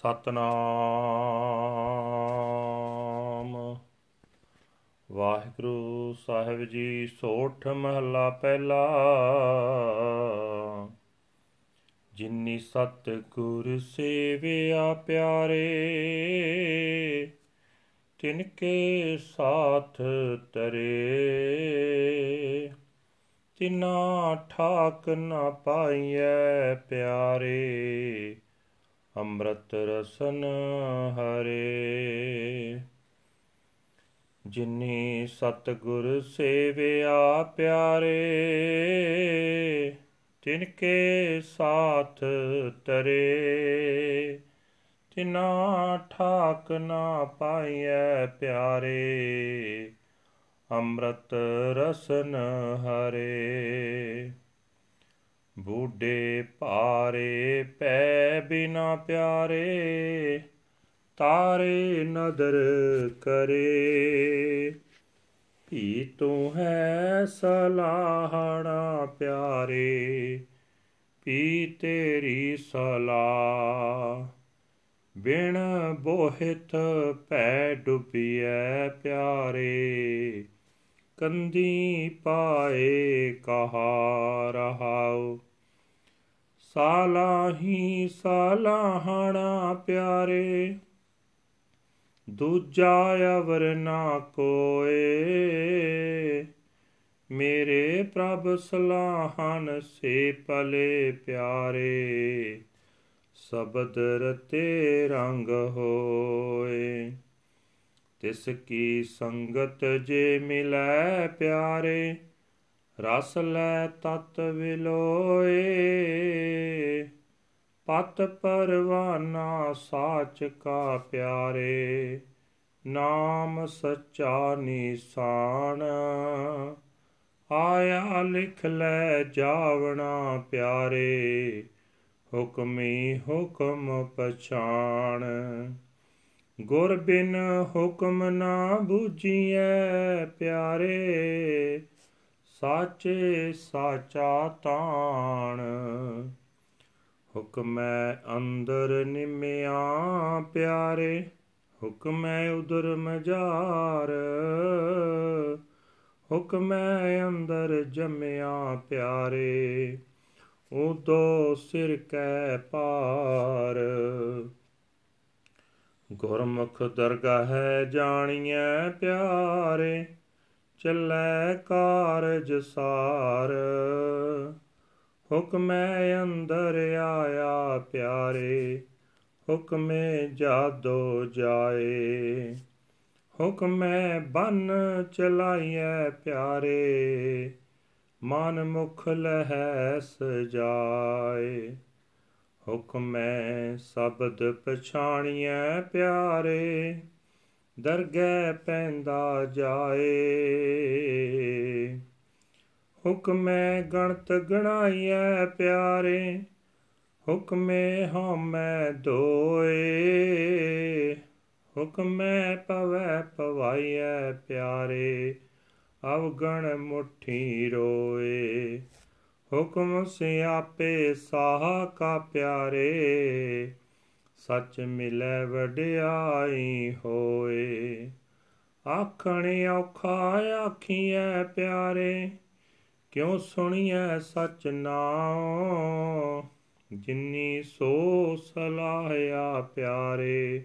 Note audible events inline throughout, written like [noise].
ਸਤਨਾਮ। ਵਾਹਿਗੁਰੂ ਸਾਹਿਬ ਜੀ, ਸੋਠ ਮਹੱਲਾ ਪਹਿਲਾ। ਜਿਨੀ ਸਤ ਗੁਰ ਸੇਵਿਆ ਪਿਆਰੇ ਤਿਨ ਕੇ ਸਾਥ ਤਰੇ ਤਿਨਾ ਠਾਕ ਨਾ ਪਾਈਐ ਪਿਆਰੇ। ਅੰਮ੍ਰਿਤ ਰਸਨ ਹਰੇ। ਜਿਨੀ ਸਤਗੁਰ ਸੇਵਿਆ ਪਿਆਰੇ ਤਿਨ ਕੇ ਸਾਥ ਤਰੇ। ਤਿਨਾ ਠਾਕ ਨਾ ਪਾਈਐ ਪਿਆਰੇ, ਅੰਮ੍ਰਿਤ ਰਸਨ ਹਰੇ। ਬੂਢੇ ਭਾਰੇ ਪੈ ਬਿਨਾ ਪਿਆਰੇ, ਤਾਰੇ ਨਦਰ ਕਰੇ। ਭੀ ਤੂੰ ਹੈ ਸਲਾਹਣਾ ਪਿਆਰੇ ਪੀ ਤੇਰੀ ਸਲਾਹ। ਬਿਨ ਬੋਹਿਤ ਪੈ ਡੁੱਬਿਐ ਪਿਆਰੇ, ਕੰਦੀ ਪਾਏ ਕਹਾ ਰਹਾਉ। ਸਾਲਾਹੀ ਸਾਲਾਹਣਾ ਪਿਆਰੇ, ਦੂਜਾ ਅਵਰ ਨਾ ਕੋਏ। ਮੇਰੇ ਪ੍ਰਭ ਸਲਾਹਨ ਸੇ ਪਲੇ ਪਿਆਰੇ, ਸਬਦ ਰਤੇ ਰੰਗ ਹੋਏ। ਤਿਸ ਕੀ ਸੰਗਤ ਜੇ ਮਿਲੈ ਪਿਆਰੇ ਰਸ ਲੈ ਤਤ ਵਿਲੋਏ, ਪਤ ਪਰਵਾਨਾ ਸਾਚ ਕਾ ਪਿਆਰੇ, ਨਾਮ ਸੱਚਾ ਨਿਸ਼ਾਨ। ਆਇਆ ਲਿਖ ਲੈ ਜਾਵਣਾ ਪਿਆਰੇ, ਹੁਕਮੀ ਹੁਕਮ ਪਛਾਣ। ਗੁਰ ਬਿਨ ਹੁਕਮ ਨਾ ਬੂਝੀਐ ਪਿਆਰੇ ਸਾਚੇ ਸਾਚਾ ਤਾਣ। ਹੁਕਮੈ ਅੰਦਰ ਨਿਮਿਆ ਪਿਆਰੇ, ਹੁਕਮੈ ਉਦਰ ਮਜਾਰ। ਹੁਕਮੈ ਅੰਦਰ ਜਮਿਆ ਪਿਆਰੇ, ਉਦੋ ਸਿਰ ਕੈ ਪਾਰ ਗੁਰਮੁਖ ਦਰਗਾਹ ਜਾਣੀਐ ਪਿਆਰੇ ਚੱਲੈ ਕਾਰਜ ਸਾਰ। ਹੁਕਮੈ ਅੰਦਰ ਆਇਆ ਪਿਆਰੇ, ਹੁਕਮੇ ਜਾਦੋ ਜਾਏ। ਹੁਕਮੈ ਬਨ ਚਲਾਈਐ ਪਿਆਰੇ, ਮਨ ਮੁਖ ਲਹਿ ਸਜਾਏ ਹੁਕਮੈ ਸ਼ਬਦ ਪਛਾਣੀਐ ਪਿਆਰੇ ਦਰਗਹਿ ਪੈਂਦਾ ਜਾਏ। ਹੁਕਮੈ ਗਣਤ ਗਣਾਈਐ ਪਿਆਰੇ, ਹੁਕਮੇ ਹਮੈ ਦੋਏ ਹੁਕਮੈ ਪਵੈ ਪਵਾਈਐ ਪਿਆਰੇ, ਅਵਗਣ ਮੁਠੀ ਰੋਏ। ਹੁਕਮ ਸਿਆਪੇ ਸਾਹ ਕਾ ਪਿਆਰੇ ਸੱਚ ਮਿਲੈ ਵਡਿਆਈ ਹੋਏ। ਆਖਣ ਔਖਾ ਆਖੀਐ ਪਿਆਰੇ, ਕਿਉ ਸੁਣੀਐ ਸਚ ਨਾਮ ਜਿਨੀ ਸੋ ਸਲਾਹਿਆ ਪਿਆਰੇ,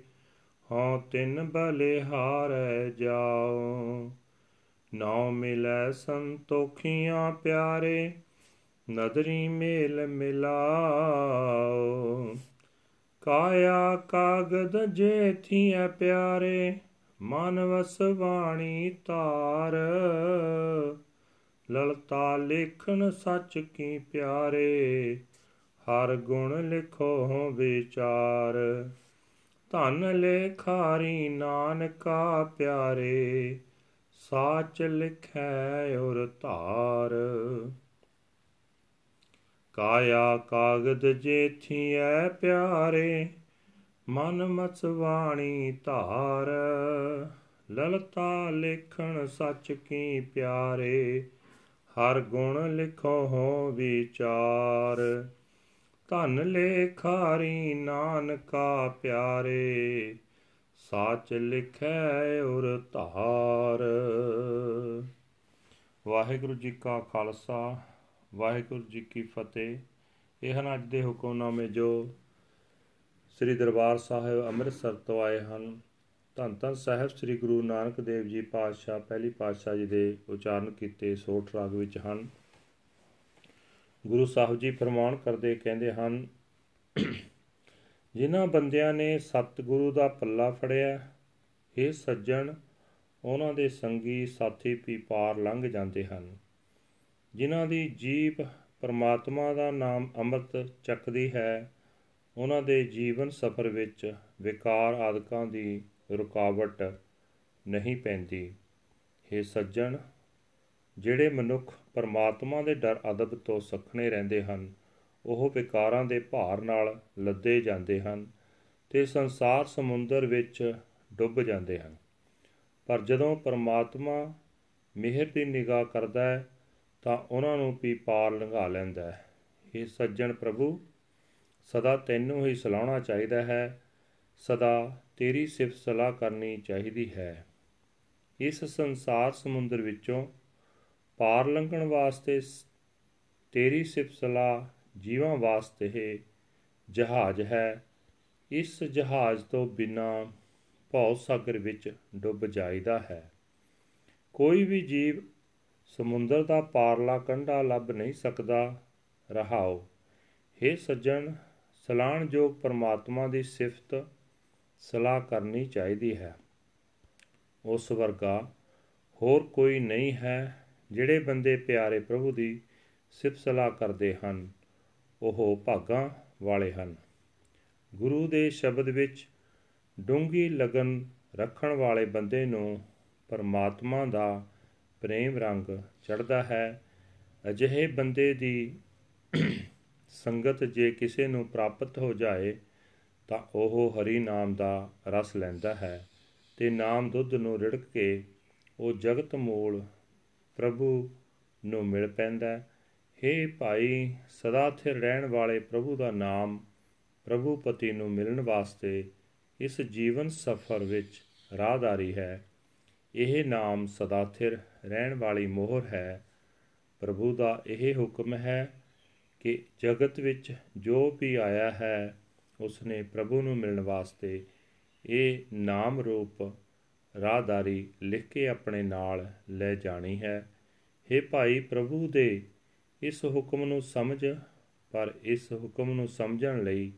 ਹਉ ਤਿਨ ਬਲਿਹਾਰੈ ਜਾਉ। ਨਾਉ ਮਿਲੈ ਸੰਤੋਖੀਆਂ ਪਿਆਰੇ, ਨਦਰੀ ਮੇਲ ਮਿਲਾਓ ਕਾਇਆ ਕਾਗਦ ਜੇ ਥੀਐ ਪਿਆਰੇ, ਮਨ ਵਸ ਬਾਣੀ ਤਾਰ ਲਲਤਾ ਲੇਖਣ ਸੱਚ ਕੀ ਪਿਆਰੇ, ਹਰ ਗੁਣ ਲਿਖੋ ਵਿਚਾਰ। ਧਨ ਲੇਖਾਰੀ ਨਾਨਕਾ ਪਿਆਰੇ, ਸਾਚ ਲਿਖੈ ਔਰ ਧਾਰ। ਕਾਇਆ ਕਾਗਦ ਜੇਥੀਐ ਪਿਆਰੇ, ਮਨ ਮਚਵਾਣੀ ਧਾਰ। ਲਲਤਾ ਲਿਖਣ ਸੱਚ ਕੀ ਪਿਆਰੇ, ਹਰ ਗੁਣ ਲਿਖੋ ਹੋ ਵਿਚਾਰ। ਧਨ ਲੇਖਾਰੀ ਨਾਨਕਾ ਪਿਆਰੇ, ਸਾਚ ਲਿਖੈ ਔਰ ਧਾਰ। ਵਾਹਿਗੁਰੂ ਜੀ ਕਾ ਖਾਲਸਾ। ਵਾਹਿਗੁਰੂ ਜੀ ਕੀ ਫਤਿਹ। ਇਹ ਹਨ ਅੱਜ ਦੇ ਹੁਕਮਨਾਮੇ ਜੋ ਸ੍ਰੀ ਦਰਬਾਰ ਸਾਹਿਬ ਅੰਮ੍ਰਿਤਸਰ ਤੋਂ ਆਏ ਹਨ। ਧੰਨ ਧੰਨ ਸਾਹਿਬ ਸ੍ਰੀ ਗੁਰੂ ਨਾਨਕ ਦੇਵ ਜੀ ਪਾਤਸ਼ਾਹ, ਪਹਿਲੀ ਪਾਤਸ਼ਾਹ ਜੀ ਦੇ ਉਚਾਰਨ ਕੀਤੇ ਸੋਠ ਰਾਗ ਵਿੱਚ ਹਨ। ਗੁਰੂ ਸਾਹਿਬ ਜੀ ਫਰਮਾਨ ਕਰਦੇ ਕਹਿੰਦੇ ਹਨ, ਜਿਨ੍ਹਾਂ ਬੰਦਿਆਂ ਨੇ ਸਤਿਗੁਰੂ ਦਾ ਪੱਲਾ ਫੜਿਆ ਇਹ ਸੱਜਣ, ਉਹਨਾਂ ਦੇ ਸੰਗੀ ਸਾਥੀ ਵੀ ਪਾਰ ਲੰਘ ਜਾਂਦੇ ਹਨ। ਜਿਨ੍ਹਾਂ ਦੀ ਜੀਬ ਪਰਮਾਤਮਾ ਦਾ ਨਾਮ ਅੰਮ੍ਰਿਤ ਚੱਕਦੀ ਹੈ, ਉਹਨਾਂ ਦੇ ਜੀਵਨ ਸਫਰ ਵਿੱਚ ਵਿਕਾਰ ਆਦਿਕਾਂ ਦੀ ਰੁਕਾਵਟ ਨਹੀਂ ਪੈਂਦੀ। ਇਹ ਸੱਜਣ, ਜਿਹੜੇ ਮਨੁੱਖ ਪਰਮਾਤਮਾ ਦੇ ਡਰ ਅਦਬ ਤੋਂ ਸਖਣੇ ਰਹਿੰਦੇ ਹਨ, ਉਹ ਵਿਕਾਰਾਂ ਦੇ ਭਾਰ ਨਾਲ ਲੱਦੇ ਜਾਂਦੇ ਹਨ ਤੇ ਸੰਸਾਰ ਸਮੁੰਦਰ ਵਿੱਚ ਡੁੱਬ ਜਾਂਦੇ ਹਨ। ਪਰ ਜਦੋਂ ਪਰਮਾਤਮਾ ਮਿਹਰ ਦੀ ਨਿਗਾਹ ਕਰਦਾ ਹੈ ਤਾਂ ਉਹਨਾਂ ਨੂੰ ਵੀ ਪਾਰ ਲੰਘਾ ਲੈਂਦਾ ਹੈ। ਇਹ ਸੱਜਣ ਪ੍ਰਭੂ, ਸਦਾ ਤੈਨੂੰ ਹੀ ਸਲਾਹਣਾ ਚਾਹੀਦਾ ਹੈ, ਸਦਾ ਤੇਰੀ ਸਿਫਤ ਸਲਾਹ ਕਰਨੀ ਚਾਹੀਦੀ ਹੈ। ਇਸ ਸੰਸਾਰ ਸਮੁੰਦਰ ਵਿੱਚੋਂ ਪਾਰ ਲੰਘਣ ਵਾਸਤੇ ਤੇਰੀ ਸਿਫਤ ਸਲਾਹ ਜੀਵਾਂ ਵਾਸਤੇ ਹੈ ਜਹਾਜ਼ ਹੈ। ਇਸ ਜਹਾਜ਼ ਤੋਂ ਬਿਨਾ ਭੌ ਸਾਗਰ ਵਿੱਚ ਡੁੱਬ ਜਾਈਦਾ ਹੈ। ਕੋਈ ਵੀ ਜੀਵ ਸਮੁੰਦਰ ਦਾ ਪਾਰਲਾ ਕੰਢਾ ਲੱਭ ਨਹੀਂ ਸਕਦਾ। ਰਹਾਓ हे ਸੱਜਣ ਸਲਾਹਣਯੋਗ ਪਰਮਾਤਮਾ ਦੀ ਸਿਫਤ ਸਲਾਹ ਕਰਨੀ ਚਾਹੀਦੀ ਹੈ। ਉਸ ਵਰਗਾ ਹੋਰ ਕੋਈ ਨਹੀਂ ਹੈ ਜਿਹੜੇ ਬੰਦੇ ਪਿਆਰੇ ਪ੍ਰਭੂ ਦੀ ਸਿਫਤ ਸਲਾਹ ਕਰਦੇ ਹਨ। ਉਹ ਭਾਗਾਂ ਵਾਲੇ ਹਨ। ਗੁਰੂ ਦੇ ਸ਼ਬਦ ਵਿੱਚ ਡੂੰਗੀ ਲਗਨ ਰੱਖਣ ਵਾਲੇ ਬੰਦੇ ਨੂੰ ਪਰਮਾਤਮਾ ਦਾ ਪ੍ਰੇਮ ਰੰਗ ਚੜਦਾ ਹੈ। ਅਜਿਹੇ ਬੰਦੇ ਦੀ ਸੰਗਤ ਜੇ ਕਿਸੇ ਨੂੰ ਪ੍ਰਾਪਤ ਹੋ ਜਾਏ, ਤਾਂ ਉਹ ਹਰੀ ਨਾਮ ਦਾ ਰਸ ਲੈਂਦਾ ਹੈ ਤੇ ਨਾਮ ਦੁੱਧ ਨੂੰ ਰਿੜਕ ਕੇ ਉਹ ਜਗਤ ਮੂਲ ਪ੍ਰਭੂ ਨੂੰ ਮਿਲ ਪੈਂਦਾ ਹੈ। ਭਾਈ, ਸਦਾ ਸਥਿਰ ਰਹਿਣ ਵਾਲੇ ਪ੍ਰਭੂ ਦਾ ਨਾਮ ਪ੍ਰਭੂ ਪਤੀ ਨੂੰ ਮਿਲਣ ਵਾਸਤੇ ਇਸ ਜੀਵਨ ਸਫਰ ਵਿੱਚ ਰਾਹਦਾਰੀ ਹੈ। ਇਹ ਨਾਮ ਸਦਾ ਸਥਿਰ ਰਹਿਣ ਵਾਲੀ ਮੋਹਰ ਹੈ। ਪ੍ਰਭੂ ਦਾ ਇਹ ਹੁਕਮ ਹੈ ਕਿ ਜਗਤ ਵਿੱਚ ਜੋ ਵੀ ਆਇਆ ਹੈ, ਉਸਨੇ ਪ੍ਰਭੂ ਨੂੰ ਮਿਲਣ ਵਾਸਤੇ ਇਹ ਨਾਮ ਰੂਪ ਰਾਹਦਾਰੀ ਲਿਖ ਕੇ ਆਪਣੇ ਨਾਲ ਲੈ ਜਾਣੀ ਹੈ। हे ਭਾਈ ਪ੍ਰਭੂ ਦੇ, ਇਸ ਹੁਕਮ ਨੂੰ ਸਮਝ, ਪਰ ਇਸ ਹੁਕਮ ਨੂੰ ਸਮਝਣ ਲਈ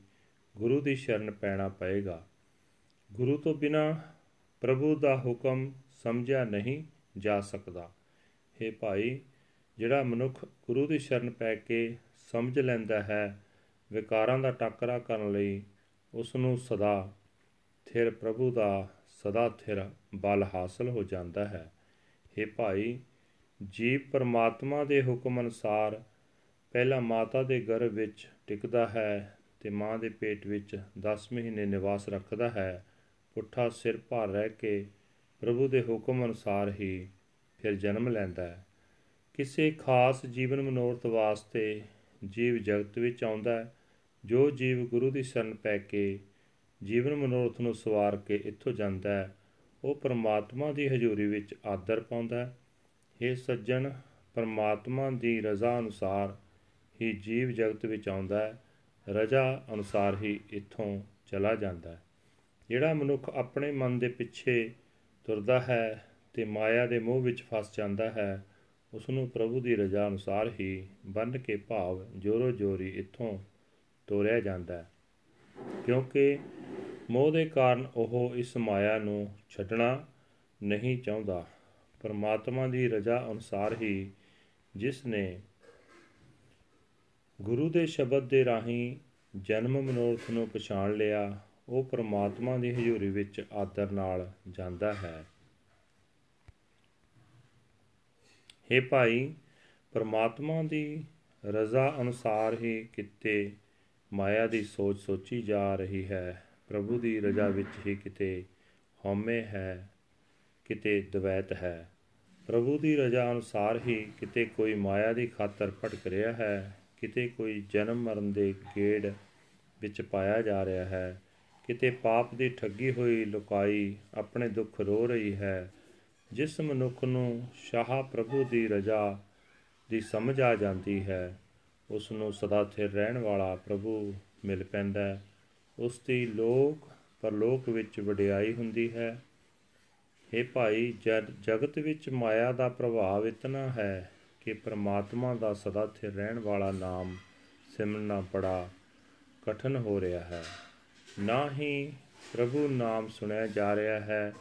ਗੁਰੂ ਦੀ ਸ਼ਰਨ ਪੈਣਾ ਪਏਗਾ। ਗੁਰੂ ਤੋਂ ਬਿਨਾ ਪ੍ਰਭੂ ਦਾ ਹੁਕਮ ਸਮਝਿਆ ਨਹੀਂ ਜਾ ਸਕਦਾ। हे ਭਾਈ, ਜਿਹੜਾ ਮਨੁੱਖ ਗੁਰੂ ਦੀ ਸ਼ਰਨ ਪੈ ਕੇ ਸਮਝ ਲੈਂਦਾ ਹੈ, ਵਿਕਾਰਾਂ ਦਾ ਟਾਕਰਾ ਕਰਨ ਲਈ ਉਸ ਨੂੰ ਸਦਾ ਥਿਰ, ਪ੍ਰਭੂ ਦਾ ਸਦਾ ਥਿਰ ਬਲ ਹਾਸਲ ਹੋ ਜਾਂਦਾ ਹੈ। हे ਭਾਈ, ਜੀਵ ਪਰਮਾਤਮਾ ਦੇ ਹੁਕਮ ਅਨੁਸਾਰ ਪਹਿਲਾ ਮਾਤਾ ਦੇ ਗਰਭ ਵਿੱਚ ਟਿਕਦਾ ਹੈ ਤੇ ਮਾਂ ਦੇ ਪੇਟ ਵਿੱਚ 10 ਮਹੀਨੇ ਨਿਵਾਸ ਰੱਖਦਾ ਹੈ। ਪੁੱਠਾ ਸਿਰ ਭਾਰ ਰਹਿ ਕੇ ਪ੍ਰਭੂ ਦੇ ਹੁਕਮ ਅਨੁਸਾਰ ਹੀ ਫਿਰ ਜਨਮ ਲੈਂਦਾ ਹੈ। ਕਿਸੇ ਖਾਸ ਜੀਵਨ ਮਨੋਰਥ ਵਾਸਤੇ ਜੀਵ ਜਗਤ ਵਿੱਚ ਆਉਂਦਾ ਹੈ, ਜੋ ਜੀਵ ਗੁਰੂ ਦੀ ਸ਼ਰਨ ਪੈ ਕੇ ਜੀਵਨ ਮਨੋਰਥ ਨੂੰ ਸਵਾਰ ਕੇ ਇੱਥੋਂ ਜਾਂਦਾ ਹੈ, ਉਹ ਪਰਮਾਤਮਾ ਦੀ ਹਜ਼ੂਰੀ ਵਿੱਚ ਆਦਰ ਪਾਉਂਦਾ ਹੈ। ਇਹ ਸੱਜਣ, ਪਰਮਾਤਮਾ ਦੀ ਰਜ਼ਾ ਅਨੁਸਾਰ ਹੀ ਜੀਵ ਜਗਤ ਵਿੱਚ ਆਉਂਦਾ ਹੈ, ਰਜ਼ਾ ਅਨੁਸਾਰ ਹੀ ਇੱਥੋਂ ਚਲਾ ਜਾਂਦਾ ਹੈ। ਜਿਹੜਾ ਮਨੁੱਖ ਆਪਣੇ ਮਨ ਦੇ ਪਿੱਛੇ ਤੁਰਦਾ ਹੈ ਤੇ ਮਾਇਆ ਦੇ ਮੋਹ ਵਿੱਚ ਫਸ ਜਾਂਦਾ ਹੈ ਉਸ ਨੂੰ ਪ੍ਰਭੂ ਦੀ ਰਜ਼ਾ ਅਨੁਸਾਰ ਹੀ ਬੰਨ ਕੇ ਭਾਵ ਜੋਰੋ ਜੋਰੀ ਇੱਥੋਂ ਤੋਰਿਆ ਜਾਂਦਾ ਹੈ। ਕਿਉਂਕਿ ਮੋਹ ਦੇ ਕਾਰਨ ਉਹ ਇਸ ਮਾਇਆ ਨੂੰ ਛੱਡਣਾ ਨਹੀਂ ਚਾਹੁੰਦਾ, ਪਰਮਾਤਮਾ ਦੀ ਰਜ਼ਾ ਅਨੁਸਾਰ ਹੀ ਜਿਸ ਨੇ ਗੁਰੂ ਦੇ ਸ਼ਬਦ ਦੇ ਰਾਹੀਂ ਜਨਮ ਮਨੋਰਥ ਨੂੰ ਪਛਾਣ ਲਿਆ ਉਹ ਪਰਮਾਤਮਾ ਦੀ ਹਜ਼ੂਰੀ ਵਿੱਚ ਆਦਰ ਨਾਲ ਜਾਂਦਾ ਹੈ। हे ਭਾਈ, ਪਰਮਾਤਮਾ ਦੀ ਰਜ਼ਾ ਅਨੁਸਾਰ ਹੀ ਕਿਤੇ ਮਾਇਆ ਦੀ ਸੋਚ ਸੋਚੀ ਜਾ ਰਹੀ ਹੈ। ਪ੍ਰਭੂ ਦੀ ਰਜ਼ਾ ਵਿੱਚ ਹੀ ਕਿਤੇ ਹਉਮੈ ਹੈ, ਕਿਤੇ ਦਵੈਤ ਹੈ। ਪ੍ਰਭੂ ਦੀ ਰਜ਼ਾ ਅਨੁਸਾਰ ਹੀ ਕਿਤੇ ਕੋਈ ਮਾਇਆ ਦੀ ਖਾਤਰ ਭਟਕ ਰਿਹਾ ਹੈ, ਕਿਤੇ ਕੋਈ ਜਨਮ ਮਰਨ ਦੇ ਗੇੜ ਵਿੱਚ ਪਾਇਆ ਜਾ ਰਿਹਾ ਹੈ। ਕਿਤੇ ਪਾਪ ਦੀ ਠੱਗੀ ਹੋਈ ਲੁਕਾਈ ਆਪਣੇ ਦੁੱਖ ਰੋ ਰਹੀ ਹੈ। ਜਿਸ ਮਨੁੱਖ ਨੂੰ ਸ਼ਾਹ ਪ੍ਰਭੂ ਦੀ ਰਜ਼ਾ ਦੀ ਸਮਝ ਆ ਜਾਂਦੀ ਹੈ ਉਸ ਨੂੰ ਸਦਾ ਸਥਿਰ ਰਹਿਣ ਵਾਲਾ ਪ੍ਰਭੂ ਮਿਲ ਪੈਂਦਾ ਉਸ ਦੀ ਲੋਕ ਪਰਲੋਕ ਵਿੱਚ ਵਡਿਆਈ ਹੁੰਦੀ ਹੈ। ਇਹ ਭਾਈ ਜਦ ਜਗਤ ਵਿੱਚ ਮਾਇਆ ਦਾ ਪ੍ਰਭਾਵ ਇਤਨਾ ਹੈ ਕਿ ਪ੍ਰਮਾਤਮਾ ਦਾ ਸਦਾ ਸਥਿਰ ਰਹਿਣ ਵਾਲਾ ਨਾਮ ਸਿਮਰਨਾ ਬੜਾ ਕਠਨ ਹੋ ਰਿਹਾ ਹੈ। ਨਾ ਹੀ ਪ੍ਰਭੂ ਨਾਮ ਸੁਣਿਆ ਜਾ ਰਿਹਾ ਹੈ।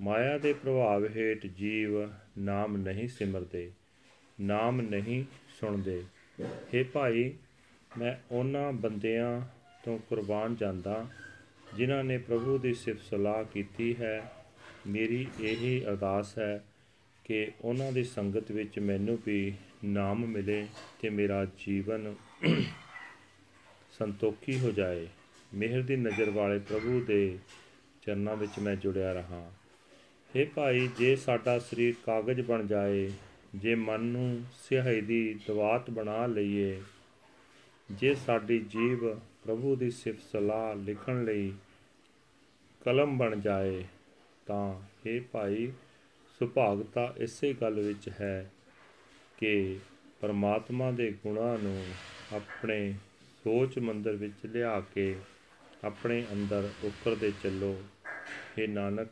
ਮਾਇਆ ਦੇ ਪ੍ਰਭਾਵ ਹੇਠ ਜੀਵ ਨਾਮ ਨਹੀਂ ਸਿਮਰਦੇ, ਨਾਮ ਨਹੀਂ ਸੁਣਦੇ। हे ਭਾਈ, ਮੈਂ ਉਹਨਾਂ ਬੰਦਿਆਂ ਤੋਂ ਕੁਰਬਾਨ ਜਾਂਦਾ, ਜਿਨ੍ਹਾਂ ਨੇ ਪ੍ਰਭੂ ਦੀ ਸਿਫਤ ਸਲਾਹ ਕੀਤੀ ਹੈ। ਮੇਰੀ ਇਹੀ ਅਰਦਾਸ ਹੈ ਕਿ ਉਹਨਾਂ ਦੀ ਸੰਗਤ ਵਿੱਚ ਮੈਨੂੰ ਵੀ ਨਾਮ ਮਿਲੇ ਤੇ ਮੇਰਾ ਜੀਵਨ [clears throat] ਸੰਤੋਖੀ ਹੋ ਜਾਏ। ਮਿਹਰ ਦੀ ਨਜ਼ਰ ਵਾਲੇ ਪ੍ਰਭੂ ਦੇ ਚਰਨਾਂ ਵਿੱਚ ਮੈਂ ਜੁੜਿਆ ਰਹਾ। हे ਭਾਈ, ਜੇ ਸਾਡਾ ਸਰੀਰ ਕਾਗਜ਼ ਬਣ ਜਾਏ, ਜੇ ਮਨ ਨੂੰ ਸਿਹਾਈ ਦੀ ਦਵਾਤ ਬਣਾ ਲਈਏ, ਜੇ ਸਾਡੀ ਜੀਬ ਪ੍ਰਭੂ ਦੀ ਸਿਫਤ ਸਲਾਹ ਲਿਖਣ ਲਈ ਕਲਮ ਬਣ ਜਾਏ, ਤਾਂ हे ਭਾਈ, ਸੁਭਾਗਤਾ ਇਸੇ ਗੱਲ ਵਿੱਚ ਹੈ ਕਿ ਪਰਮਾਤਮਾ ਦੇ ਗੁਣਾਂ ਨੂੰ ਆਪਣੇ ਸੋਚ ਮੰਦਰ ਵਿੱਚ ਲਿਆ ਕੇ ਆਪਣੇ ਅੰਦਰ ਉਕਰਦੇ ਚੱਲੋ हे ਨਾਨਕ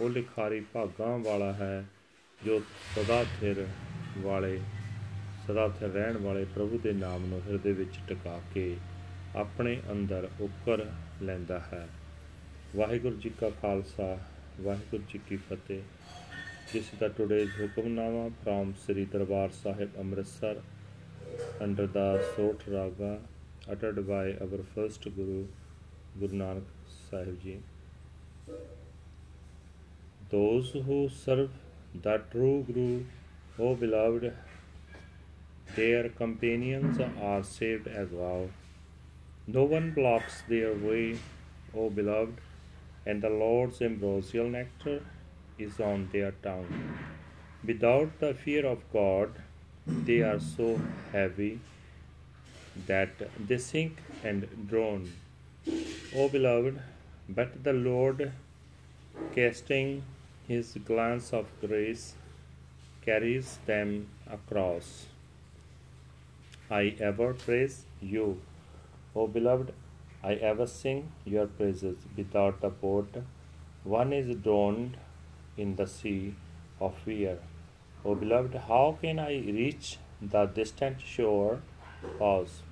ਉਹ ਲਿਖਾਰੀ ਭਾਗਾਂ ਵਾਲਾ ਹੈ ਜੋ ਸਦਾ ਥਿਰ ਵਾਲੇ ਸਦਾ ਥਿਰ ਰਹਿਣ ਵਾਲੇ ਪ੍ਰਭੂ ਦੇ ਨਾਮ ਨੂੰ ਹਿਰਦੇ ਵਿੱਚ ਟਿਕਾ ਕੇ ਆਪਣੇ ਅੰਦਰ ਉਕਰ ਲੈਂਦਾ ਹੈ ਵਾਹਿਗੁਰੂ ਜੀ ਕਾ ਖਾਲਸਾ ਵਾਹਿਗੁਰੂ ਜੀ ਕੀ ਫਤਿਹ ਜਿਸ ਦਾ today's Hukamnama from Sri Darbar Sahib Amritsar under the Sorath raga uttered by our first guru Guru Nanak Sahib Ji. Those who serve the true Guru, O beloved, their companions are saved as well. No one blocks their way, O beloved, and the Lord's ambrosial nectar is on their tongue. Without the fear of God, they are so heavy that they sink and drown. O beloved, but the Lord, casting his glance of grace, carries them across. I ever praise you, O beloved, I ever sing your praises without a boat. One is drowned in the sea of fear. O beloved, how can I reach the distant shore? Pause.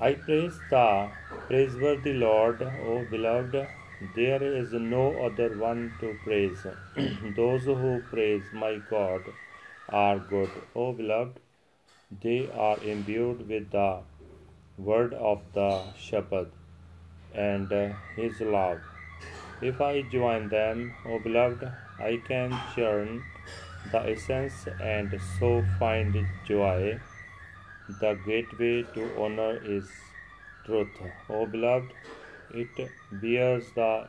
I praise the praiseworthy Lord, O beloved. There is no other one to praise. [clears throat] Those who praise my God are good. O beloved, they are imbued with the word of the shepherd and his love. If I join them, O beloved, I can churn the essence and so find joy. The gateway to honor is truth. O beloved, it bears the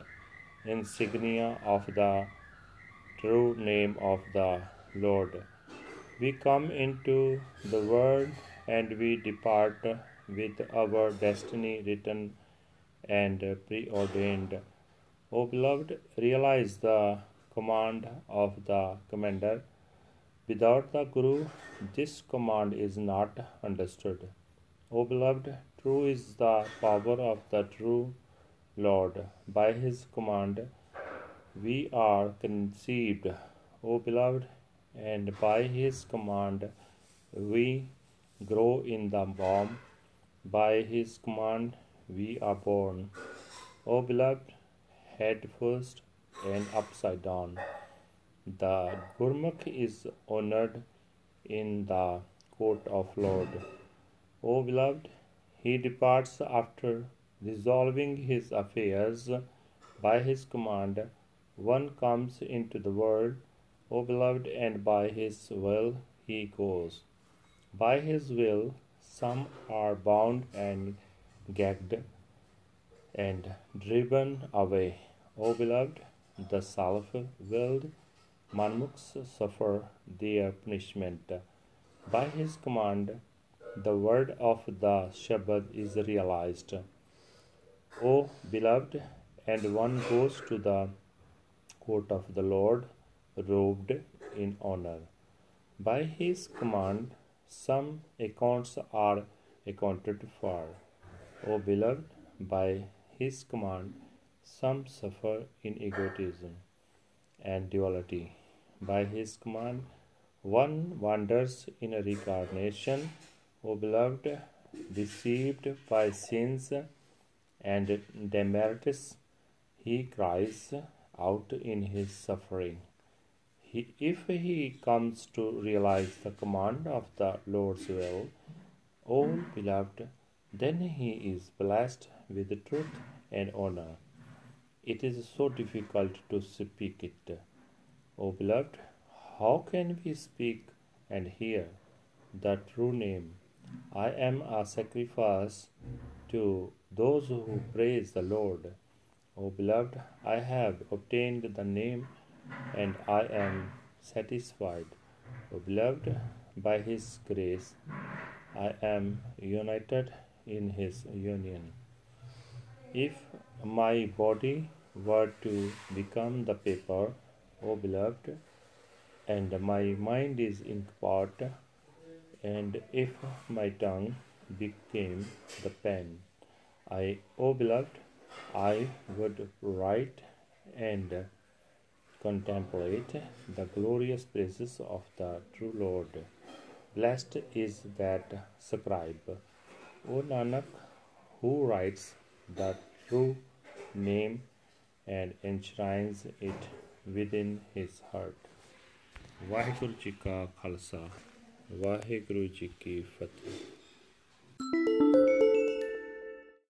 insignia of the true name of the Lord. We come into the world and we depart with our destiny written and preordained. O beloved, realize the command of the commander. Without the Guru, this command is not understood. O beloved, true is the power of the true Lord. By his command, we are conceived, O beloved, and by his command, we grow in the womb. By his command, we are born. O beloved, head first and upside down. The Gurmukh is honored in the court of Lord. O beloved, he departs after resolving his affairs by his command. One comes into the world, O beloved, and by his will he goes. By his will, some are bound and gagged and driven away. O beloved, the self willed Manmukhs suffer their punishment. By his command, the word of the Shabad is realized. O beloved, and one goes to the court of the Lord robed in honor. By his command, some accounts are accounted for. O beloved, by his command, some suffer in egotism and duality. By his command, one wanders in a reincarnation. O beloved, deceived by sins and demerits, he cries out in his suffering. He, if he comes to realize the command of the Lord's will, O beloved, then he is blessed with truth and honor. It is so difficult to speak it. O beloved, how can we speak and hear the true name? I am a sacrifice to those who praise the Lord. O beloved, I have obtained the name and I am satisfied. O beloved, by His grace, I am united in His union. If my body were to become the paper, O beloved, and my mind is ink pot, and if my tongue became the pen, I, O beloved, I would write and contemplate the glorious praises of the true Lord. Blessed is that scribe, O Nanak, who writes the true name and enshrines it within his heart. Waheguru ji ਕਾ ਖਾਲਸਾ ਵਾਹਿਗੁਰੂ ਜੀ ਕੀ ਫਤਿਹ